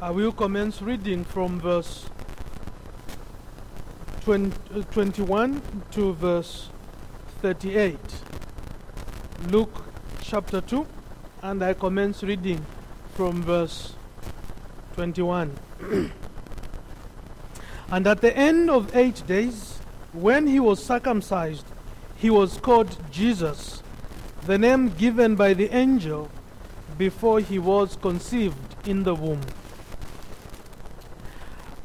I will commence reading from verse 20, uh, 21 to verse 38. Luke chapter 2, and I commence reading from verse 21. and at the end of eight days, when he was circumcised, he was called Jesus, the name given by the angel before he was conceived in the womb.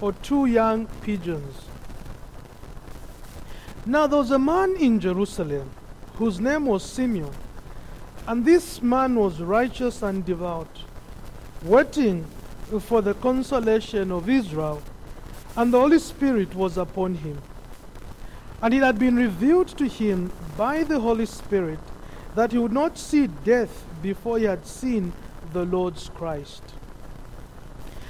or two young pigeons. Now there was a man in Jerusalem whose name was Simeon, and this man was righteous and devout, waiting for the consolation of Israel, and the Holy Spirit was upon him. And it had been revealed to him by the Holy Spirit that he would not see death before he had seen the Lord's Christ.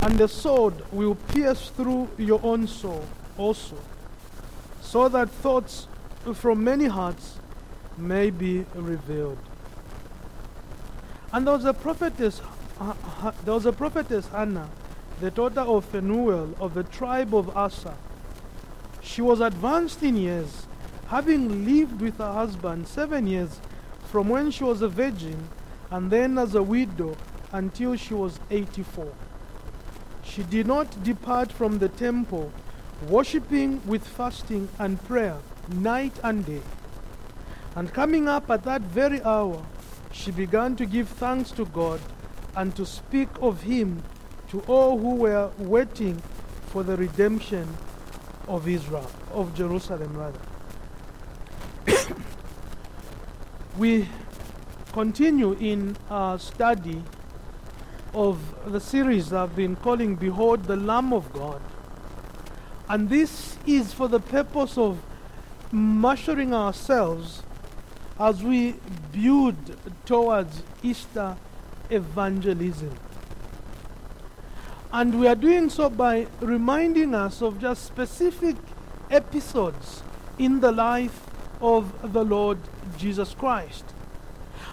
and the sword will pierce through your own soul also, so that thoughts from many hearts may be revealed. And there was a prophetess, uh, uh, there was a prophetess Hannah, the daughter of Phanuel of the tribe of Asher. She was advanced in years, having lived with her husband seven years from when she was a virgin, and then as a widow until she was 84 she did not depart from the temple, worshipping with fasting and prayer night and day. And coming up at that very hour, she began to give thanks to God and to speak of him to all who were waiting for the redemption of Israel, of Jerusalem rather. we continue in our study of the series I've been calling Behold the Lamb of God. And this is for the purpose of measuring ourselves as we build towards Easter evangelism. And we are doing so by reminding us of just specific episodes in the life of the Lord Jesus Christ.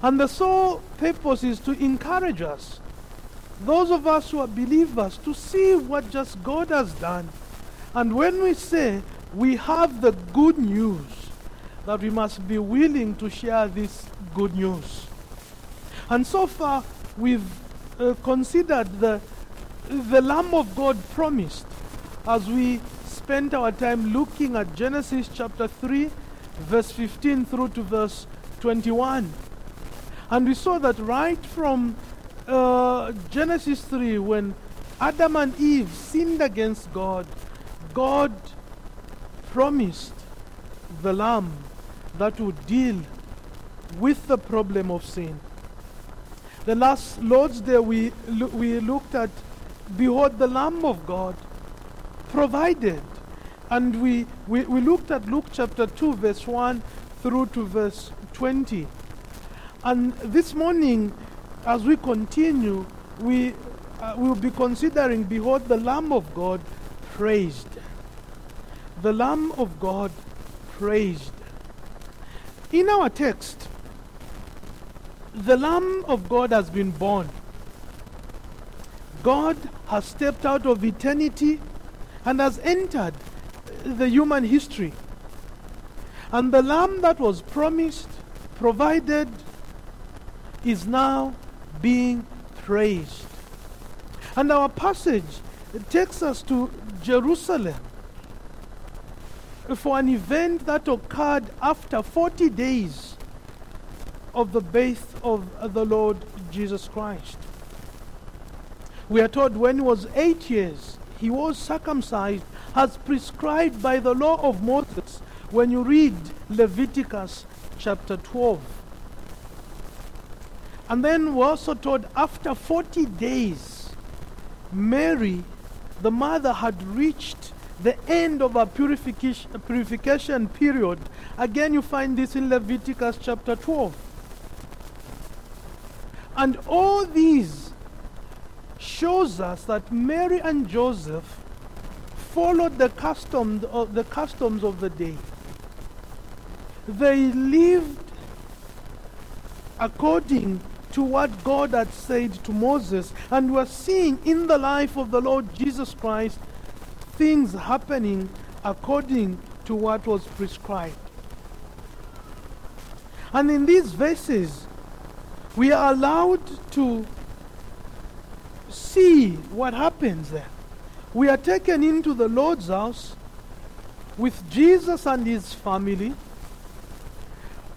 And the sole purpose is to encourage us those of us who are believers to see what just God has done. And when we say we have the good news, that we must be willing to share this good news. And so far, we've uh, considered the, the Lamb of God promised as we spent our time looking at Genesis chapter 3, verse 15 through to verse 21. And we saw that right from uh, Genesis 3, when Adam and Eve sinned against God, God promised the Lamb that would deal with the problem of sin. The last Lord's Day we, we looked at, behold, the Lamb of God provided. And we, we, we looked at Luke chapter 2, verse 1 through to verse 20. And this morning, as we continue, we uh, we'll be considering Behold the Lamb of God praised. The Lamb of God praised. In our text, the Lamb of God has been born. God has stepped out of eternity and has entered the human history. And the Lamb that was promised, provided, is now being praised. And our passage takes us to Jerusalem for an event that occurred after 40 days of the birth of the Lord Jesus Christ. We are told when he was eight years, he was circumcised as prescribed by the law of Moses when you read Leviticus chapter 12. And then we're also told after 40 days, Mary, the mother, had reached the end of her purification, period. Again, you find this in Leviticus chapter 12. And all these shows us that Mary and Joseph followed the of uh, the customs of the day. They lived according to what God had said to Moses, and we're seeing in the life of the Lord Jesus Christ things happening according to what was prescribed. And in these verses, we are allowed to see what happens there. We are taken into the Lord's house with Jesus and his family.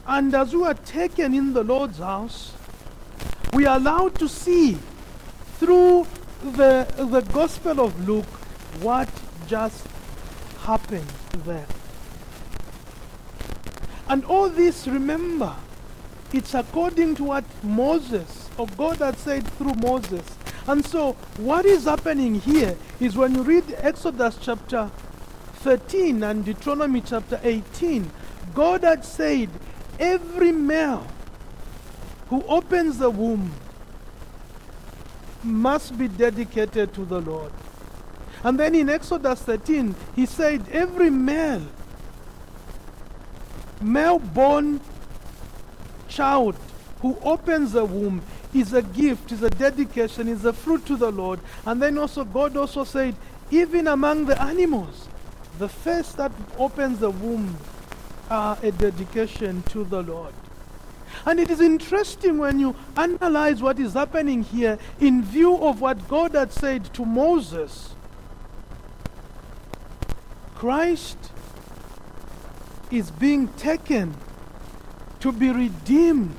And as we are taken in the Lord's house, we are allowed to see through the, the Gospel of Luke what just happened there. And all this, remember, it's according to what Moses, or God had said through Moses. And so, what is happening here is when you read Exodus chapter 13 and Deuteronomy chapter 18, God had said, every male who opens the womb must be dedicated to the Lord. And then in Exodus 13, he said, Every male, male born child who opens the womb is a gift, is a dedication, is a fruit to the Lord. And then also, God also said, even among the animals, the first that opens the womb are a dedication to the Lord. And it is interesting when you analyze what is happening here in view of what God had said to Moses. Christ is being taken to be redeemed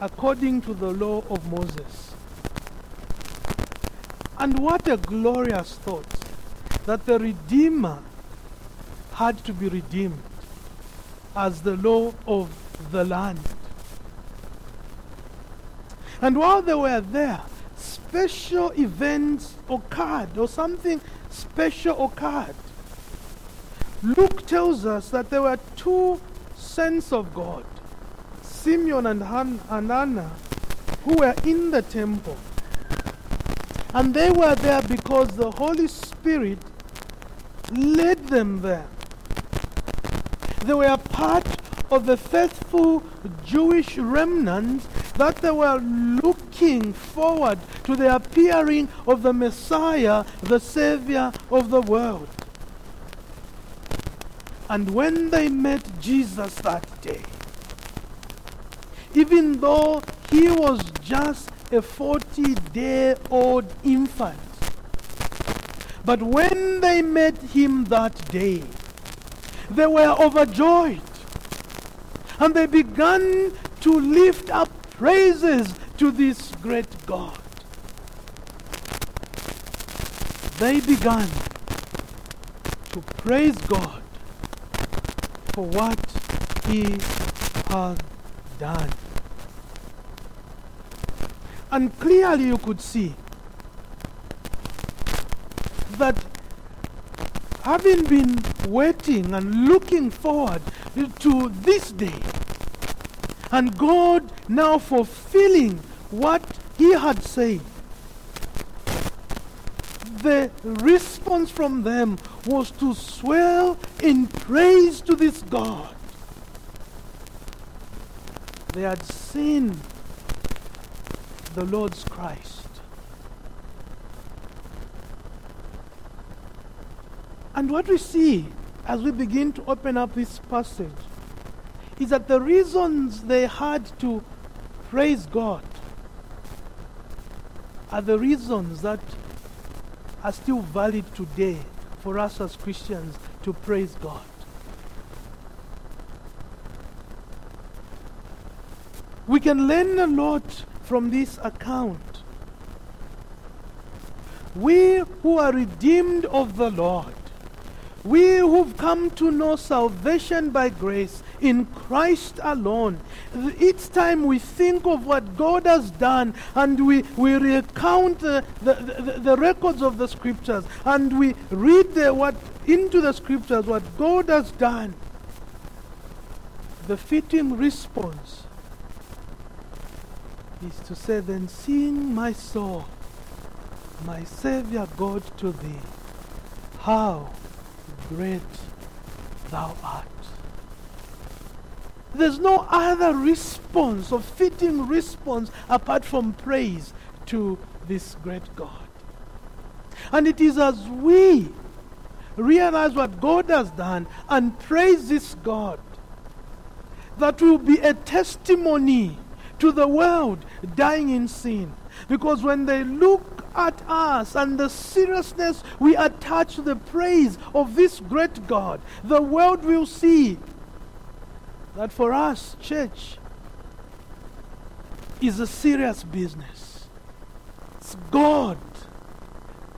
according to the law of Moses. And what a glorious thought that the Redeemer had to be redeemed as the law of the land. And while they were there, special events occurred, or something special occurred. Luke tells us that there were two sons of God, Simeon and, Han- Anna, who were in the temple. And they were there because the Holy Spirit led them there. They were part of the faithful Jewish remnant that they were looking forward to the appearing of the Messiah, the Savior of the world. And when they met Jesus that day, even though he was just a 40 day old infant, but when they met him that day, they were overjoyed. And they began to lift up praises to this great God. They began to praise God for what He had done. And clearly you could see that having been waiting and looking forward to this day, and God now fulfilling what He had said, the response from them was to swell in praise to this God. They had seen the Lord's Christ. And what we see as we begin to open up this passage is that the reasons they had to praise God are the reasons that are still valid today for us as Christians to praise God. We can learn a lot from this account. We who are redeemed of the Lord we who've come to know salvation by grace in Christ alone, each time we think of what God has done and we, we recount the, the, the, the records of the scriptures and we read the, what, into the scriptures what God has done, the fitting response is to say, Then sing my soul, my Savior God to thee. How great thou art. There's no other response or fitting response apart from praise to this great God. And it is as we realize what God has done and praise this God that will be a testimony to the world dying in sin. Because when they look at us and the seriousness we attach to the praise of this great God, the world will see that for us, church is a serious business. It's God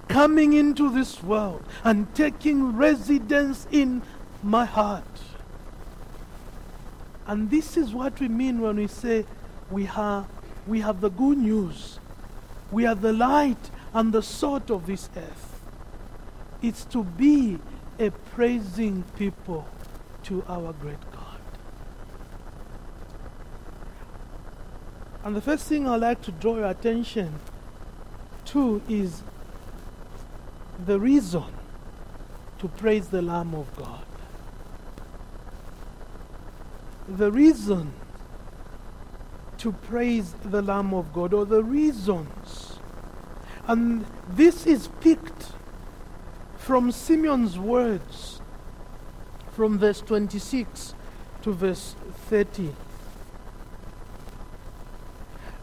coming into this world and taking residence in my heart. And this is what we mean when we say we have, we have the good news we are the light and the salt of this earth. It's to be a praising people to our great God. And the first thing I'd like to draw your attention to is the reason to praise the Lamb of God. The reason to praise the Lamb of God, or the reasons. And this is picked from Simeon's words from verse 26 to verse 30.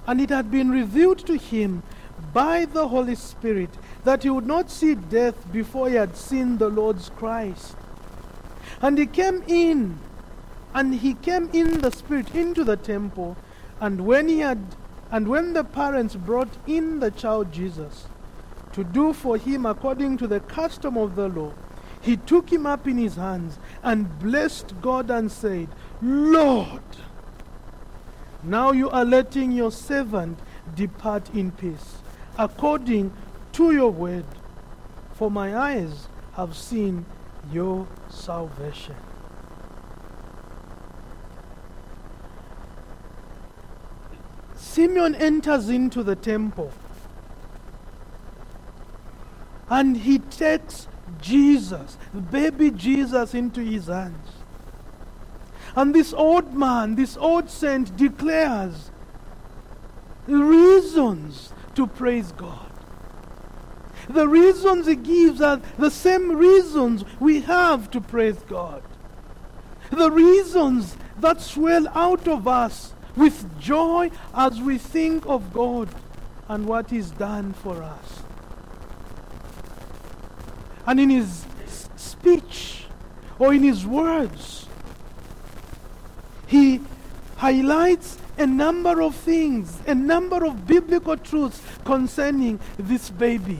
And it had been revealed to him by the Holy Spirit that he would not see death before he had seen the Lord's Christ. And he came in, and he came in the Spirit into the temple. And when he had and when the parents brought in the child Jesus to do for him according to the custom of the law, he took him up in his hands and blessed God and said, Lord, now you are letting your servant depart in peace, according to your word, for my eyes have seen your salvation. Simeon enters into the temple and he takes Jesus, the baby Jesus, into his hands. And this old man, this old saint, declares reasons to praise God. The reasons he gives are the same reasons we have to praise God. The reasons that swell out of us with joy as we think of God and what He's done for us. And in His speech or in His words, He highlights a number of things, a number of biblical truths concerning this baby.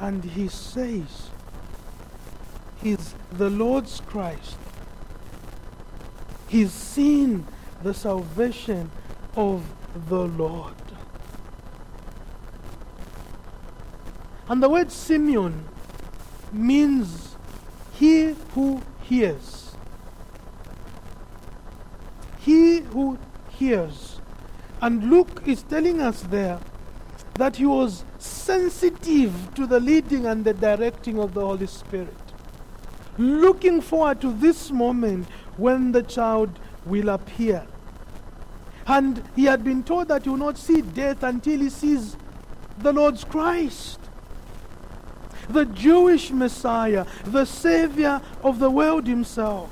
And he says, is the Lord's Christ. He's seen the salvation of the Lord. And the word Simeon means he who hears. He who hears. And Luke is telling us there that he was sensitive to the leading and the directing of the Holy Spirit. Looking forward to this moment when the child will appear. And he had been told that he will not see death until he sees the Lord's Christ, the Jewish Messiah, the Savior of the world himself.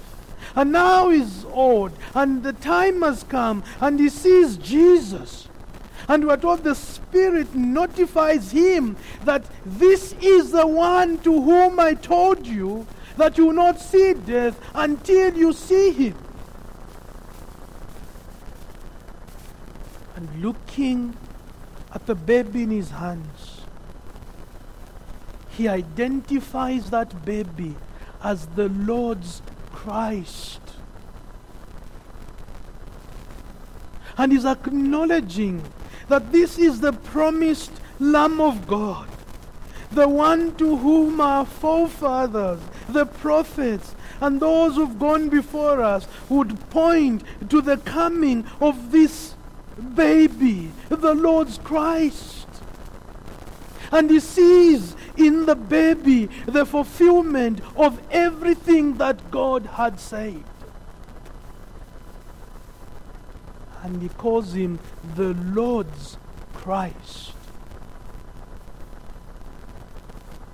And now he's old, and the time has come, and he sees Jesus. And we're told the Spirit notifies him that this is the one to whom I told you that you will not see death until you see him. And looking at the baby in his hands, he identifies that baby as the Lord's Christ. And is acknowledging that this is the promised Lamb of God, the one to whom our forefathers, the prophets, and those who've gone before us would point to the coming of this baby, the Lord's Christ. And he sees in the baby the fulfillment of everything that God had said. And he calls him the Lord's Christ.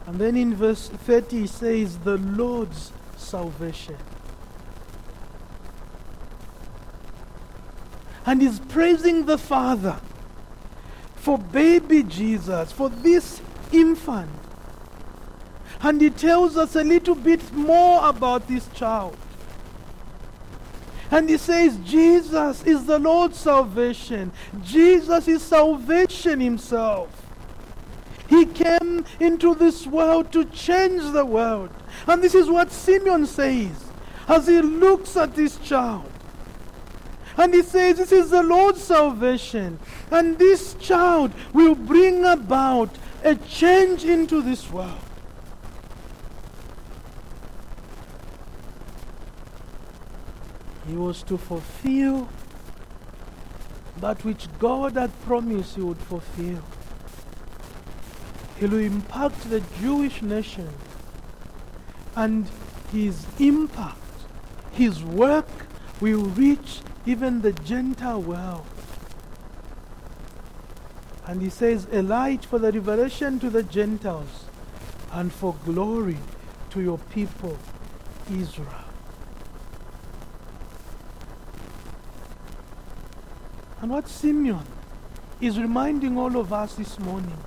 And then in verse 30 he says, the Lord's salvation. And he's praising the Father for baby Jesus, for this infant. And he tells us a little bit more about this child. And he says, Jesus is the Lord's salvation. Jesus is salvation himself. He came into this world to change the world. And this is what Simeon says as he looks at this child. And he says, This is the Lord's salvation. And this child will bring about a change into this world. He was to fulfill that which God had promised he would fulfill. He will impact the Jewish nation. And his impact, his work will reach even the Gentile world. And he says, a light for the revelation to the Gentiles and for glory to your people, Israel. And what Simeon is reminding all of us this morning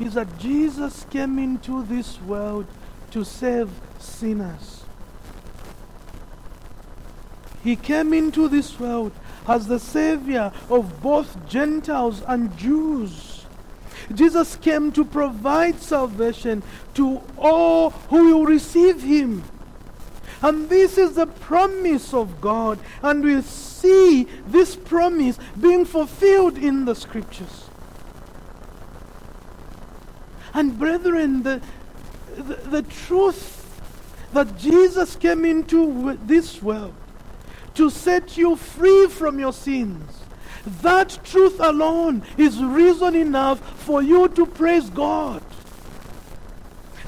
is that Jesus came into this world to save sinners. He came into this world as the Savior of both Gentiles and Jews. Jesus came to provide salvation to all who will receive Him. And this is the promise of God. And we see this promise being fulfilled in the scriptures. And brethren, the, the, the truth that Jesus came into this world to set you free from your sins. That truth alone is reason enough for you to praise God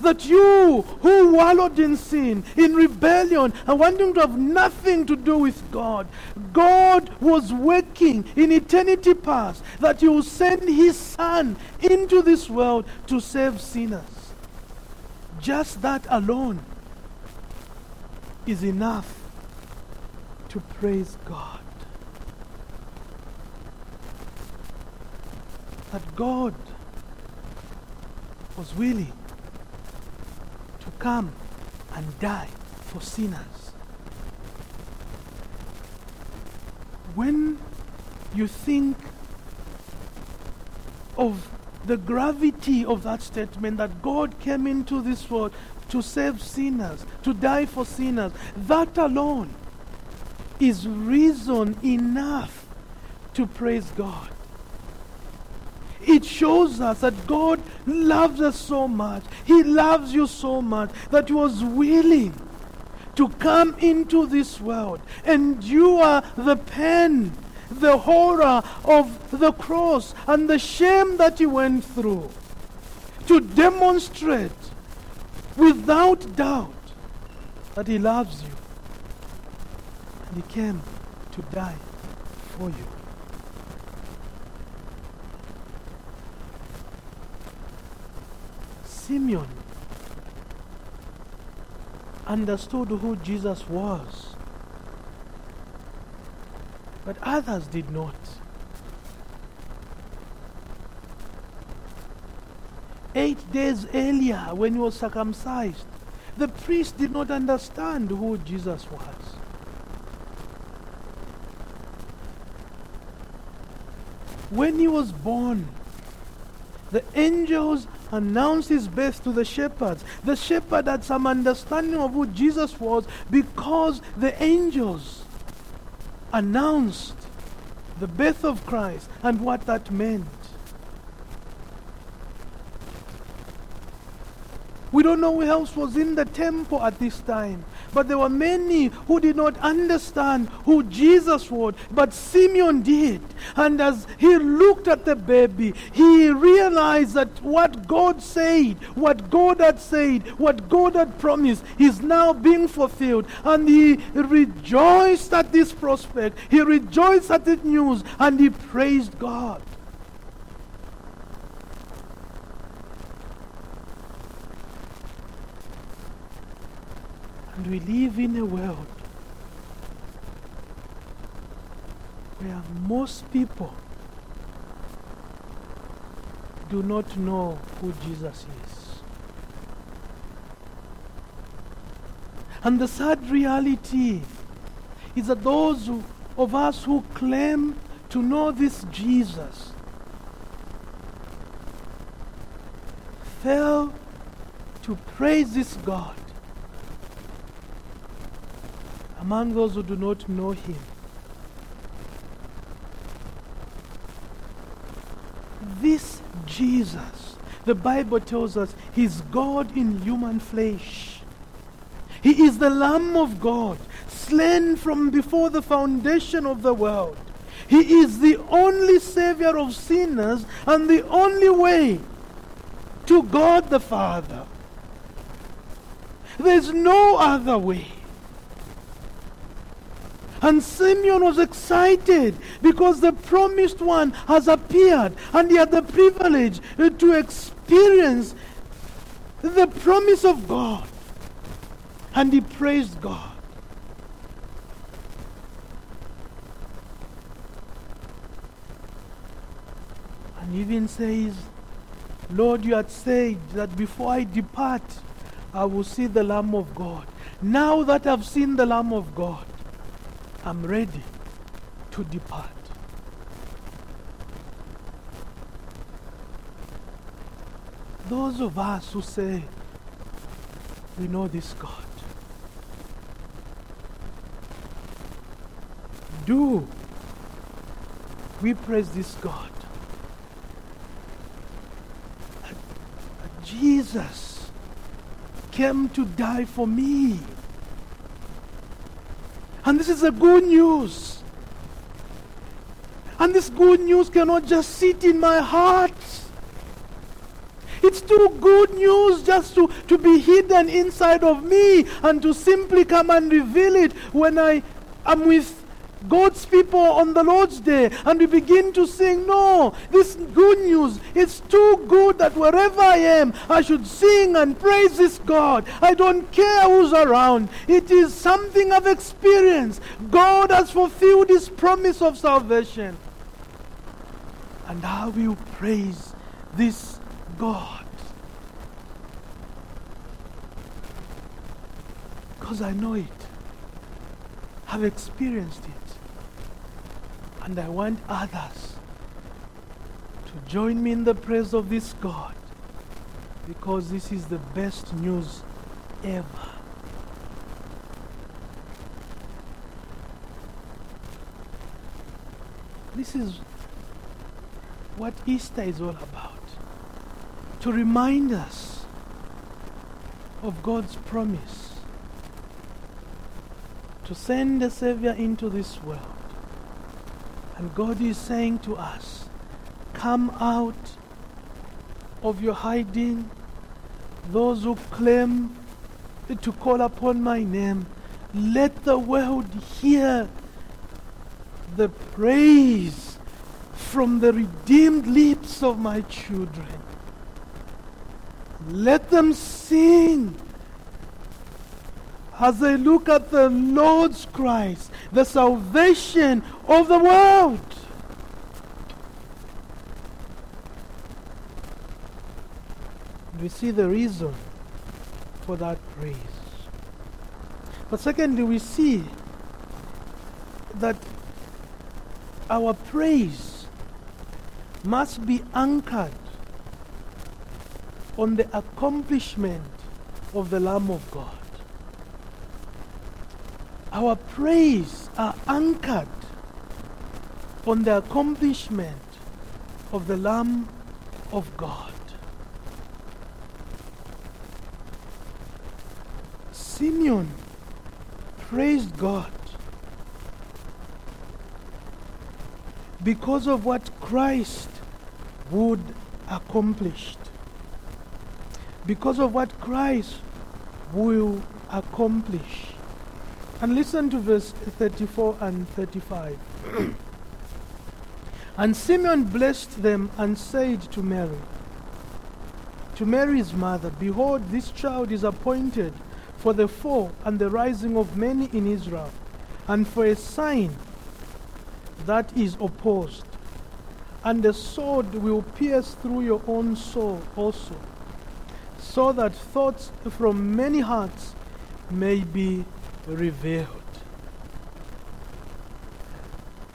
that you who wallowed in sin, in rebellion, and wanting to have nothing to do with God, God was working in eternity past that He will send His Son into this world to save sinners. Just that alone is enough to praise God. That God was willing come and die for sinners. When you think of the gravity of that statement that God came into this world to save sinners, to die for sinners, that alone is reason enough to praise God. It shows us that God loves us so much. He loves you so much that He was willing to come into this world, endure the pain, the horror of the cross and the shame that he went through to demonstrate without doubt that he loves you. And he came to die for you. Simeon understood who Jesus was, but others did not. Eight days earlier, when he was circumcised, the priest did not understand who Jesus was. When he was born, the angels announced his birth to the shepherds. The shepherd had some understanding of who Jesus was because the angels announced the birth of Christ and what that meant. We don't know who else was in the temple at this time. But there were many who did not understand who Jesus was, but Simeon did. And as he looked at the baby, he realized that what God said, what God had said, what God had promised is now being fulfilled. And he rejoiced at this prospect, he rejoiced at the news, and he praised God. And we live in a world where most people do not know who Jesus is. And the sad reality is that those who, of us who claim to know this Jesus fail to praise this God among those who do not know him. This Jesus, the Bible tells us, is God in human flesh. He is the Lamb of God, slain from before the foundation of the world. He is the only Savior of sinners and the only way to God the Father. There's no other way. And Simeon was excited because the promised one has appeared and he had the privilege to experience the promise of God. And he praised God. And even says, Lord, you had said that before I depart, I will see the Lamb of God. Now that I've seen the Lamb of God, I'm ready to depart. Those of us who say we know this God, do we praise this God? Uh, uh, Jesus came to die for me. And this is a good news. And this good news cannot just sit in my heart. It's too good news just to, to be hidden inside of me and to simply come and reveal it when I am with God's people on the Lord's Day and we begin to sing, No, this good news, it's too good that wherever I am, I should sing and praise this God. I don't care who's around. It is something I've experienced. God has fulfilled his promise of salvation. And I will praise this God. Because I know it. I've experienced it. And I want others to join me in the praise of this God because this is the best news ever. This is what Easter is all about. To remind us of God's promise to send a Savior into this world And God is saying to us, Come out of your hiding. Those who claim to call upon my name, let the world hear the praise from the redeemed lips of my children. Let them sing as they look at the Lord's Christ, the salvation of the world. We see the reason for that praise. But secondly, we see that our praise must be anchored on the accomplishment of the Lamb of God. Our praise are anchored on the accomplishment of the Lamb of God. Simeon praised God because of what Christ would accomplish. Because of what Christ will accomplish. And listen to verse 34 and 35. and Simeon blessed them and said to Mary, to Mary's mother, Behold, this child is appointed for the fall and the rising of many in Israel, and for a sign that is opposed. And the sword will pierce through your own soul also, so that thoughts from many hearts may be revealed.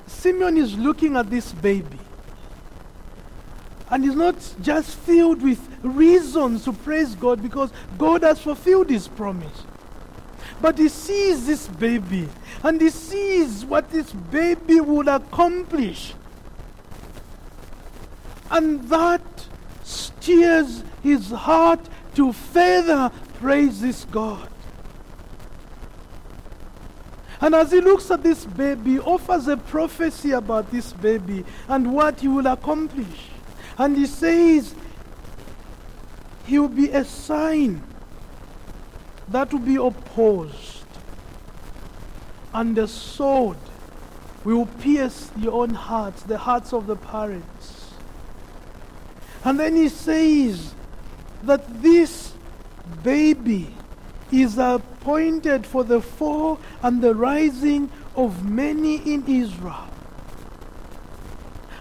Simeon is looking at this baby and is not just filled with reasons to praise God because God has fulfilled his promise. But he sees this baby and he sees what this baby would accomplish. And that steers his heart to further praise this God. And as he looks at this baby, offers a prophecy about this baby and what he will accomplish. And he says, he will be a sign that will be opposed. And the sword will pierce your own hearts, the hearts of the parents. And then he says that this baby is appointed for the fall and the rising of many in Israel.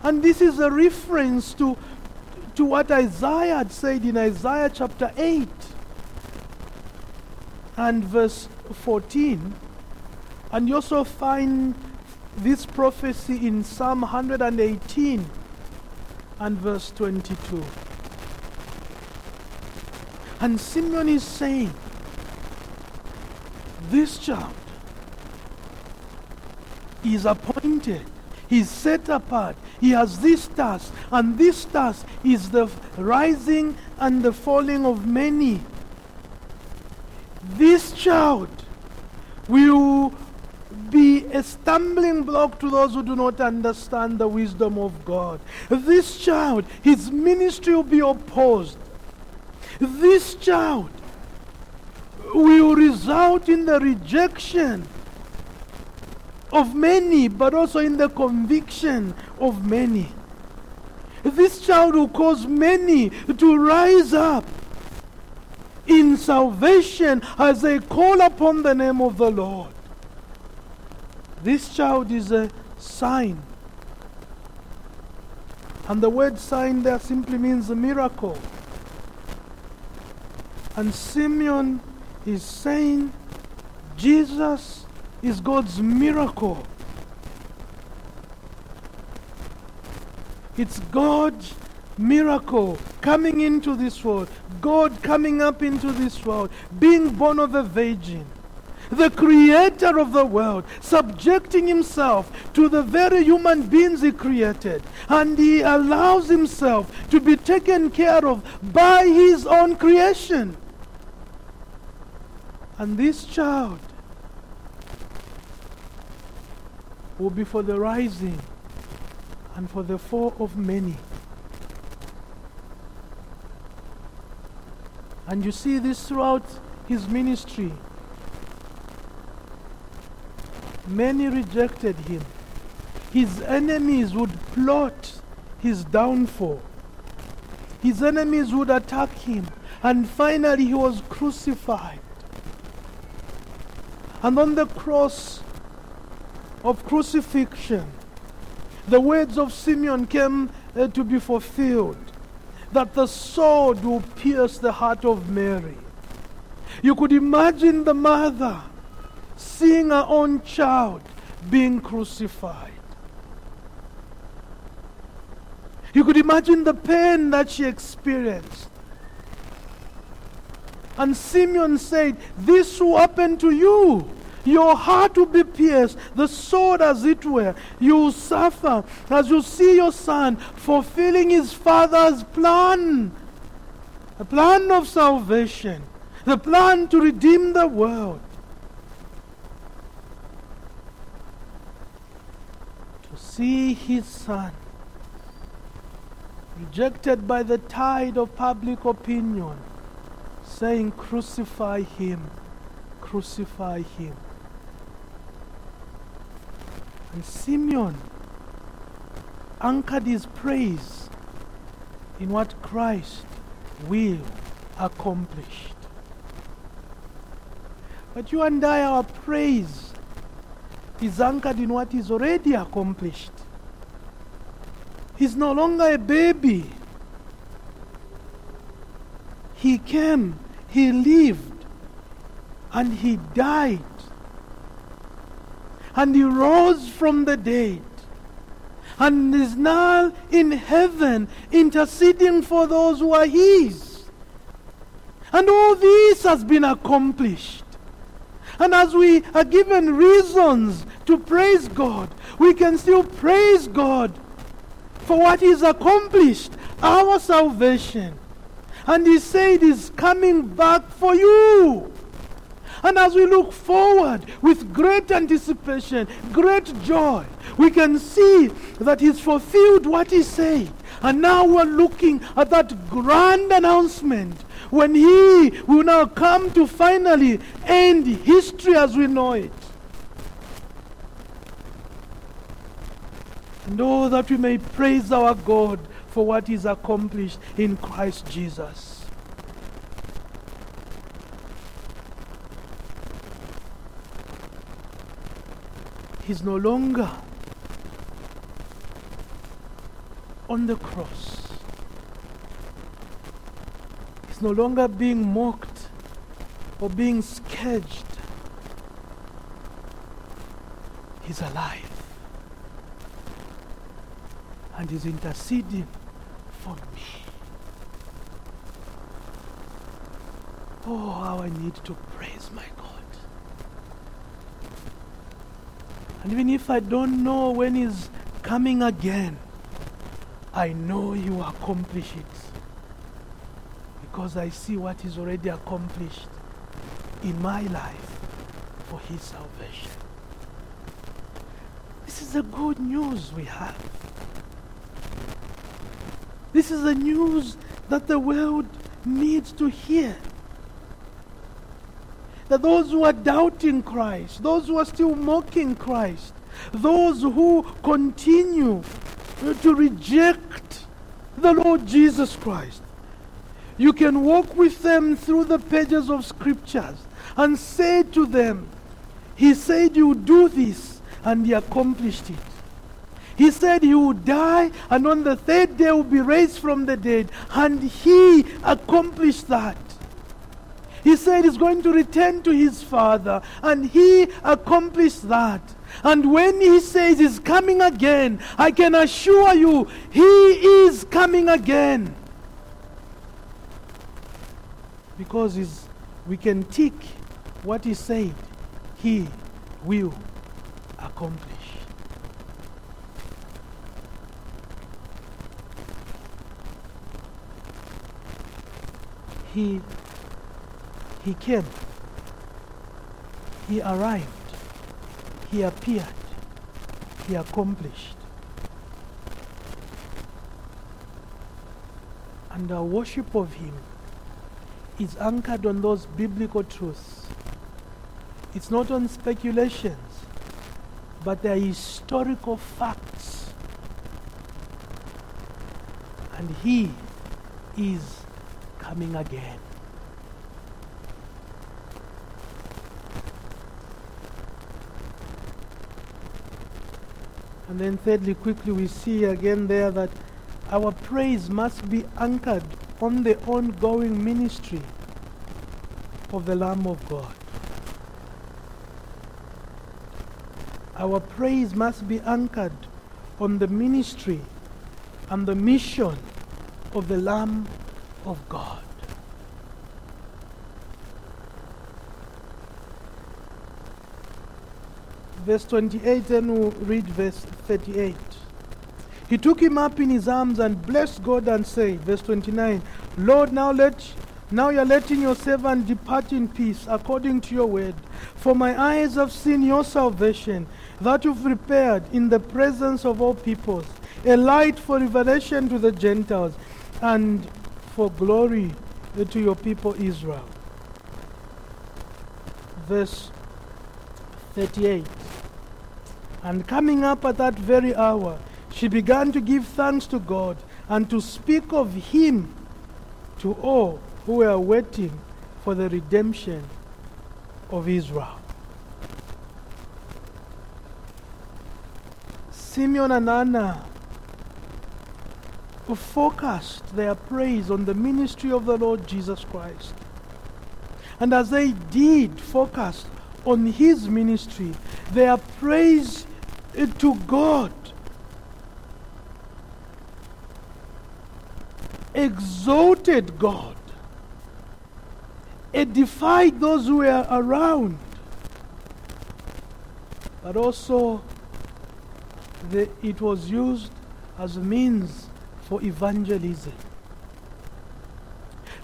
And this is a reference to, to what Isaiah had said in Isaiah chapter 8 and verse 14. And you also find this prophecy in Psalm 118 and verse 22. And Simeon is saying, this child is appointed, he's set apart, he has this task, and this task is the rising and the falling of many. This child will be a stumbling block to those who do not understand the wisdom of God. This child, his ministry will be opposed. This child will result in the rejection of many, but also in the conviction of many. This child will cause many to rise up in salvation as they call upon the name of the Lord. This child is a sign. And the word sign there simply means a miracle. And Simeon is saying Jesus is God's miracle. It's God's miracle coming into this world, God coming up into this world, being born of a virgin, the creator of the world, subjecting himself to the very human beings he created, and he allows himself to be taken care of by his own creation. And this child will be for the rising and for the fall of many. And you see this throughout his ministry. Many rejected him. His enemies would plot his downfall. His enemies would attack him. And finally, he was crucified. And on the cross of crucifixion, the words of Simeon came uh, to be fulfilled that the sword will pierce the heart of Mary. You could imagine the mother seeing her own child being crucified. You could imagine the pain that she experienced. And Simeon said, This will happen to you. Your heart will be pierced, the sword as it were. You will suffer as you see your son fulfilling his father's plan. A plan of salvation, the plan to redeem the world. To see his son rejected by the tide of public opinion, saying, Crucify him, crucify him. And Simeon anchored his praise in what Christ will accomplish. But you and I, our praise is anchored in what is already accomplished. He's no longer a baby. He came, he lived, and he died and he rose from the dead and is now in heaven interceding for those who are his. And all this has been accomplished. And as we are given reasons to praise God, we can still praise God for what He's accomplished, our salvation. And He said He's coming back for you. And as we look forward with great anticipation, great joy, we can see that He's fulfilled what He said. And now we're looking at that grand announcement when He will now come to finally end history as we know it. And oh, that we may praise our God for what He's accomplished in Christ Jesus. He's no longer on the cross. He's no longer being mocked or being scourged. He's alive. And he's interceding for me. Oh, how I need to praise my God. And even if I don't know when He's coming again, I know He will accomplish it. Because I see what He's already accomplished in my life for His salvation. This is the good news we have. This is the news that the world needs to hear that those who are doubting Christ, those who are still mocking Christ, those who continue to reject the Lord Jesus Christ, you can walk with them through the pages of scriptures and say to them, He said you do this, and He accomplished it. He said he would die, and on the third day will be raised from the dead, and He accomplished that. He said he's going to return to his father, and he accomplished that. And when he says he's coming again, I can assure you, he is coming again. Because we can tick what he said, he will accomplish. he he came. He arrived. He appeared. He accomplished. And our worship of him is anchored on those biblical truths. It's not on speculations but they are historical facts. And he is coming again. And then, thirdly, quickly, we see again there that our praise must be anchored on the ongoing ministry of the Lamb of God. Our praise must be anchored on the ministry and the mission of the Lamb of God. Verse 28, then we'll read verse 38. He took him up in his arms and blessed God and said, verse 29, Lord, now let now you're letting your servant depart in peace according to your word. For my eyes have seen your salvation, that you've prepared in the presence of all peoples, a light for revelation to the Gentiles, and for glory to your people Israel. Verse 38. And coming up at that very hour, she began to give thanks to God and to speak of Him to all who were waiting for the redemption of Israel. Simeon and Anna focused their praise on the ministry of the Lord Jesus Christ. And as they did focus on his ministry, their praise to God exalted God, edified those who were around, but also the, it was used as a means for evangelism.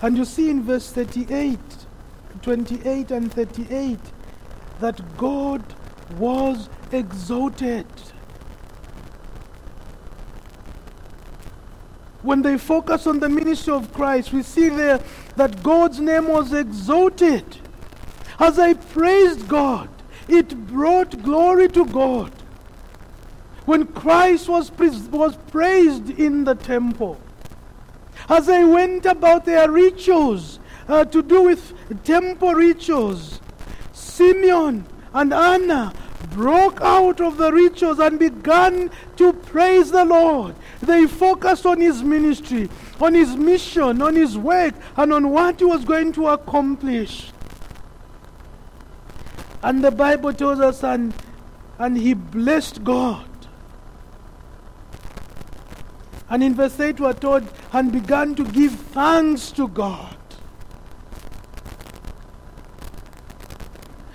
And you see in verse 38, 28 and 38 that God was exalted. When they focus on the ministry of Christ, we see there that God's name was exalted. As I praised God, it brought glory to God. When Christ was, was praised in the temple, as they went about their rituals uh, to do with temple rituals, Simeon and Anna broke out of the rituals and began to praise the Lord. They focused on his ministry, on his mission, on his work, and on what he was going to accomplish. And the Bible tells us, and, and he blessed God. And in verse 8, we are told, and began to give thanks to God.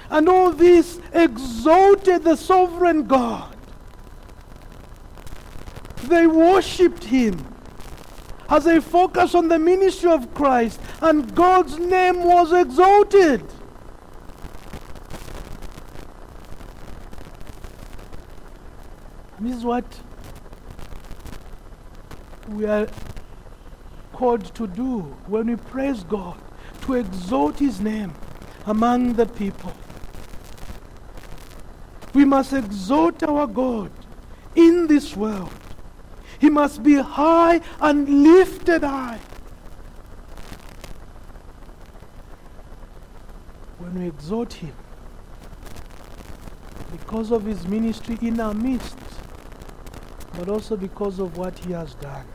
And all this exalted the sovereign God. They worshipped him as they focused on the ministry of Christ, and God's name was exalted. This is what we are called to do when we praise God, to exalt His name among the people. We must exalt our God in this world. He must be high and lifted high. When we exalt Him, because of His ministry in our midst, but also because of what He has done.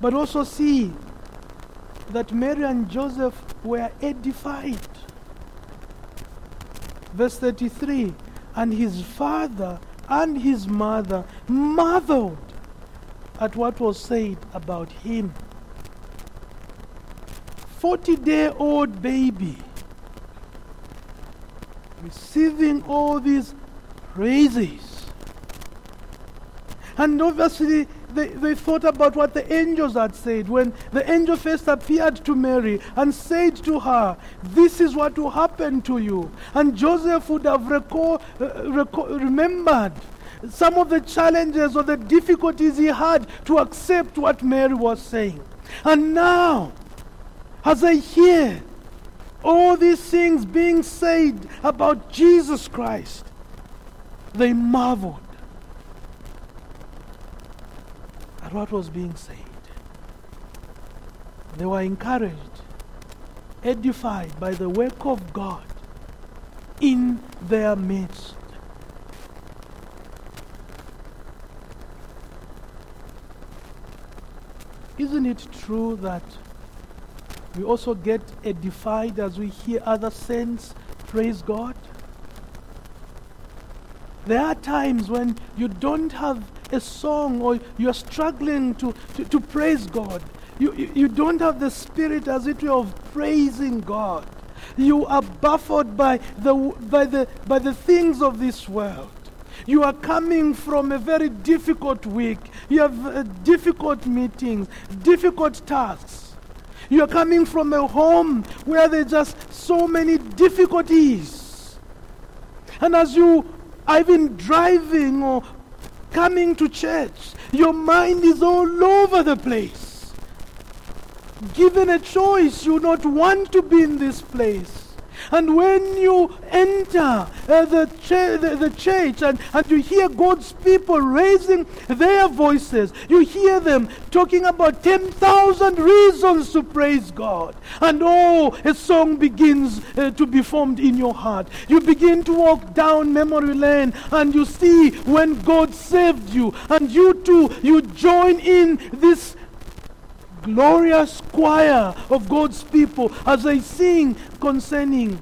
But also see that Mary and Joseph were edified. Verse 33 And his father and his mother marveled at what was said about him. 40 day old baby receiving all these praises. And obviously, they, they thought about what the angels had said when the angel first appeared to Mary and said to her, This is what will happen to you. And Joseph would have recall, uh, remembered some of the challenges or the difficulties he had to accept what Mary was saying. And now, as I hear all these things being said about Jesus Christ, they marveled at what was being said. They were encouraged, edified by the work of God in their midst. Isn't it true that we also get edified as we hear other saints praise God? There are times when you don't have a song or you're struggling to, to, to praise God. You, you, don't have the spirit, as it were, of praising God. You are baffled by the, by, the, by the things of this world. You are coming from a very difficult week. You have uh, difficult meetings, difficult tasks. You are coming from a home where there's just so many difficulties. And as you are even driving or coming to church, your mind is all over the place given a choice, you not want to be in this place. And when you enter uh, the, the, the, church and, and you hear God's people raising their voices, you hear them talking about 10,000 reasons to praise God. And oh, a song begins uh, to be formed in your heart. You begin to walk down memory lane and you see when God saved you. And you too, you join in this glorious choir of God's people as they sing concerning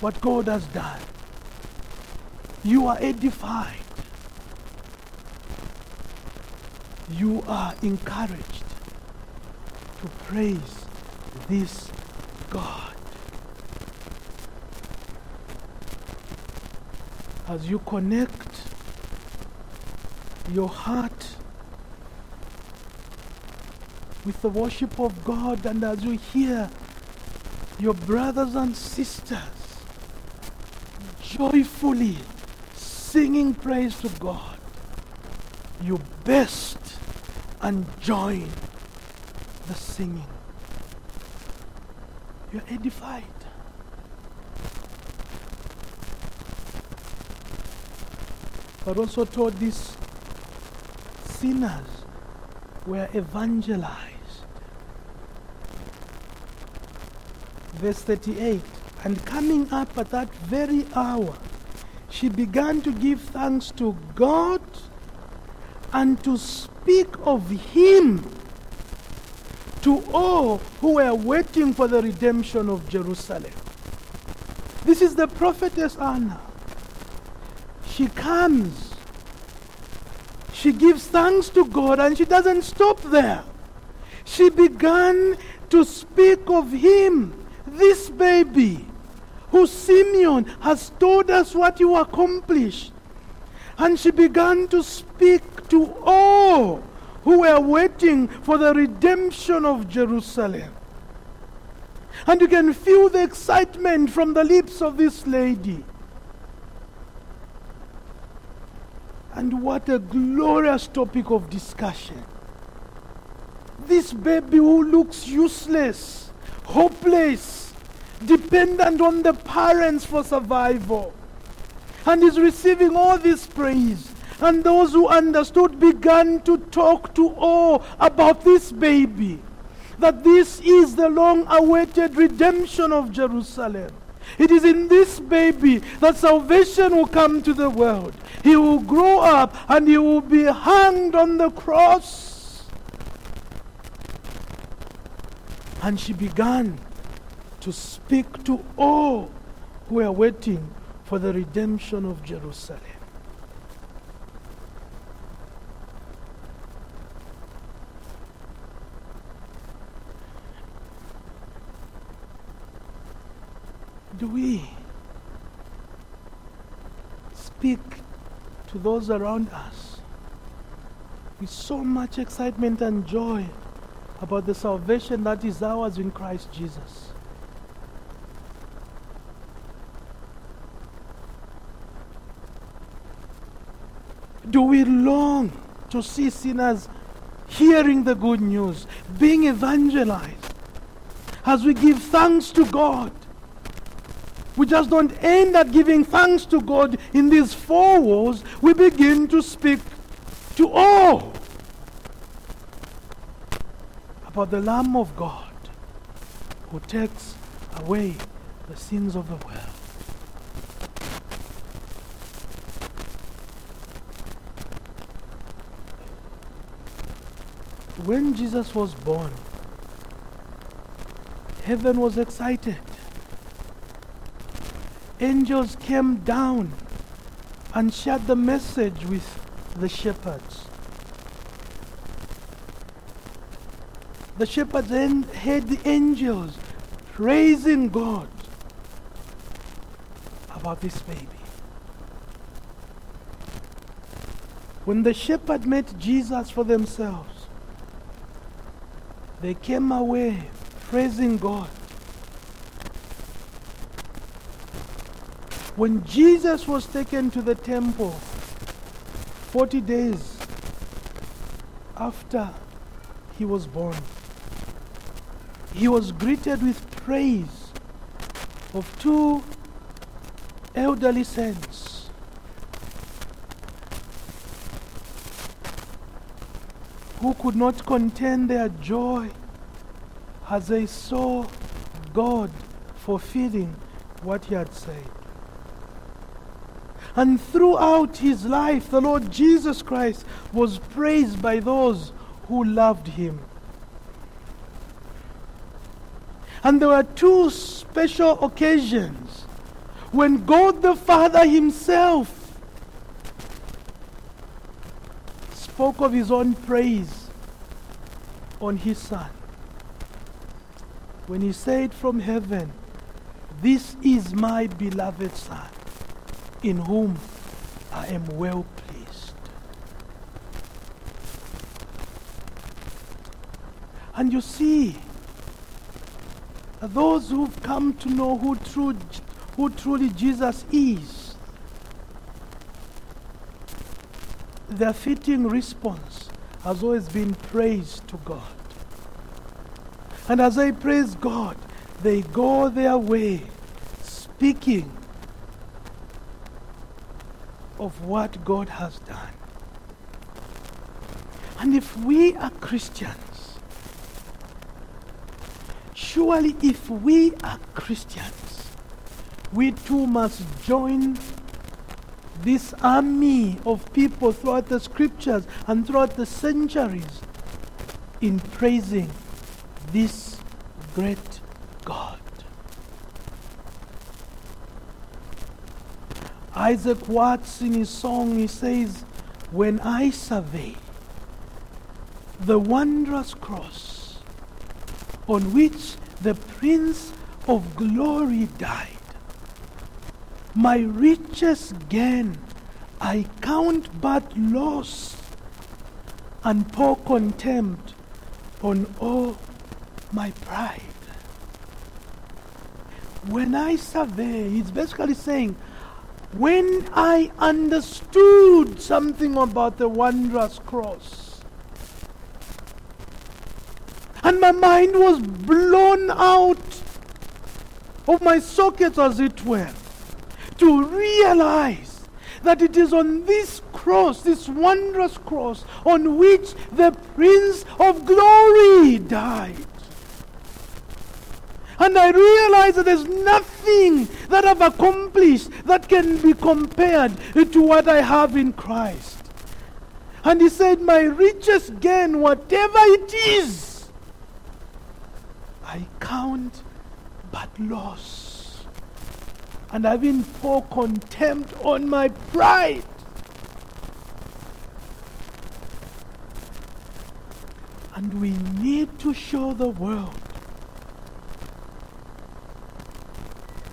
what God has done. You are edified. You are encouraged to praise this God. As you connect your heart with the worship of God and as you hear your brothers and sisters joyfully singing praise to God, you best and join the singing. You're edified. But also taught these sinners were evangelized. Verse 38. And coming up at that very hour, she began to give thanks to God and to speak of Him to all who were waiting for the redemption of Jerusalem. This is the prophetess Anna. She comes, she gives thanks to God, and she doesn't stop there. She began to speak of Him this baby, who Simeon has told us what you accomplished. And she began to speak to all who were waiting for the redemption of Jerusalem. And you can feel the excitement from the lips of this lady. And what a glorious topic of discussion. This baby who looks useless, hopeless, dependent on the parents for survival. And is receiving all this praise. And those who understood began to talk to all about this baby. That this is the long awaited redemption of Jerusalem. It is in this baby that salvation will come to the world. He will grow up and he will be hanged on the cross. And she began to speak to all who are waiting for the redemption of Jerusalem. Do we speak to those around us with so much excitement and joy about the salvation that is ours in Christ Jesus? Do we long to see sinners hearing the good news, being evangelized? As we give thanks to God, we just don't end at giving thanks to God in these four walls. We begin to speak to all about the Lamb of God who takes away the sins of the world. When Jesus was born, heaven was excited. Angels came down and shared the message with the shepherds. The shepherds then heard the angels praising God about this baby. When the shepherd met Jesus for themselves, they came away praising God. When Jesus was taken to the temple 40 days after he was born, he was greeted with praise of two elderly saints. Who could not contain their joy as they saw God fulfilling what He had said. And throughout His life, the Lord Jesus Christ was praised by those who loved Him. And there were two special occasions when God the Father Himself spoke of His own praise on His Son. When He said from heaven, This is my beloved Son, in whom I am well pleased. And you see, those who've come to know who, true, who truly Jesus is, their fitting response has always been praise to God. And as they praise God, they go their way speaking of what God has done. And if we are Christians, surely if we are Christians, we too must join this army of people throughout the scriptures and throughout the centuries in praising this great God. Isaac Watts in his song he says, When I survey the wondrous cross on which the Prince of Glory died, my richest gain I count but loss and pour contempt on all my pride. When I survey, he's basically saying, when I understood something about the wondrous cross, and my mind was blown out of my sockets, as it were, to realize that it is on this cross, this wondrous cross, on which the Prince of Glory died. And I realize that there's nothing that I've accomplished that can be compared to what I have in Christ. And he said, My richest gain, whatever it is, I count but loss. And I've been pour contempt on my pride. And we need to show the world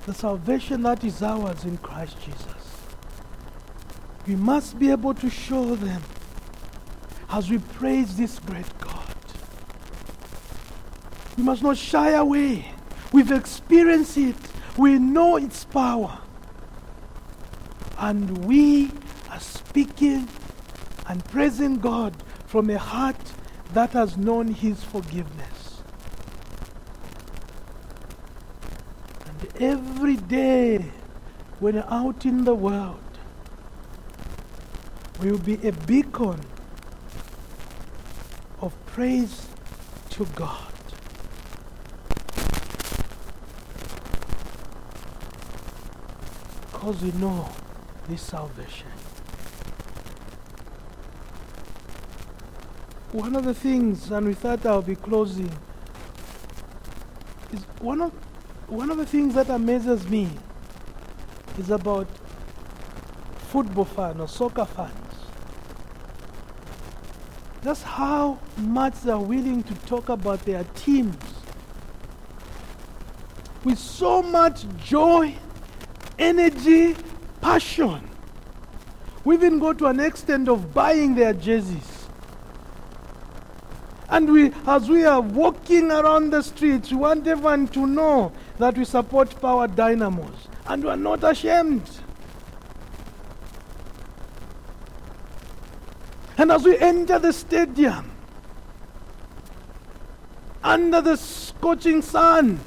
the salvation that is ours in Christ Jesus. We must be able to show them as we praise this great God. We must not shy away. We've experienced it, we know its power. And we are speaking and praising God from a heart that has known His forgiveness. And every day when out in the world, we will be a beacon of praise to God. Because we know this salvation. One of the things, and with that I'll be closing, is one of one of the things that amazes me is about football fans or soccer fans. That's how much they're willing to talk about their teams. With so much joy, energy, passion. We even go to an extent of buying their jerseys. And we, as we are walking around the streets, we want everyone to know that we support Power Dynamos. And we are not ashamed. And as we enter the stadium, under the scorching sun,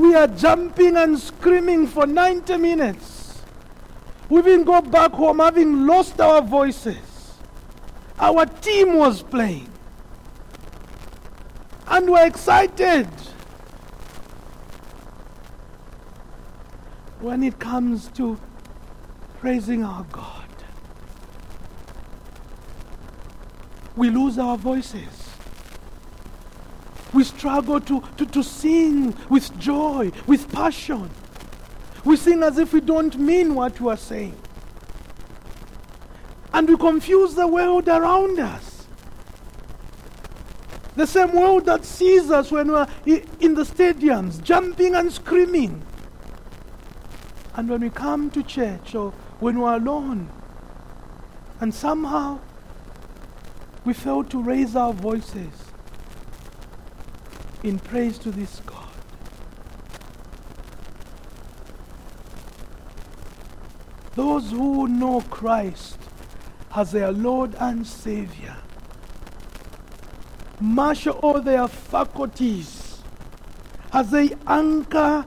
we are jumping and screaming for 90 minutes. We even go back home having lost our voices. Our team was playing. And we're excited. When it comes to praising our God, we lose our voices. We struggle to, to, to sing with joy, with passion. We sing as if we don't mean what we are saying. And we confuse the world around us. The same world that sees us when we're in the stadiums, jumping and screaming. And when we come to church or when we're alone, and somehow we fail to raise our voices in praise to this God. Those who know Christ as their Lord and Savior marshal all their faculties as they anchor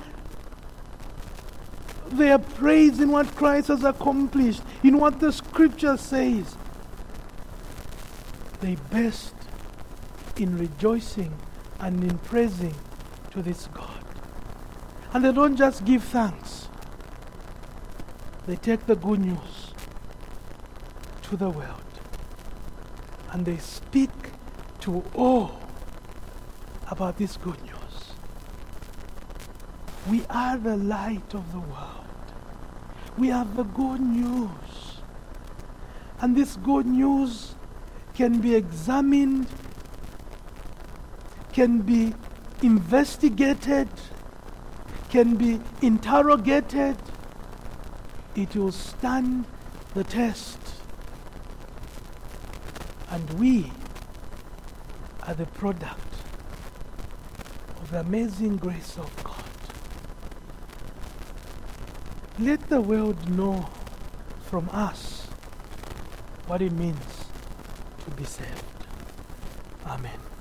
their praise in what Christ has accomplished, in what the scripture says. They best in rejoicing and in praising to this God. And they don't just give thanks, they take the good news to the world and they speak to all about this good news. We are the light of the world. We have the good news. And this good news can be examined can be investigated, can be interrogated, it will stand the test. And we are the product of the amazing grace of God. Let the world know from us what it means to be saved. Amen.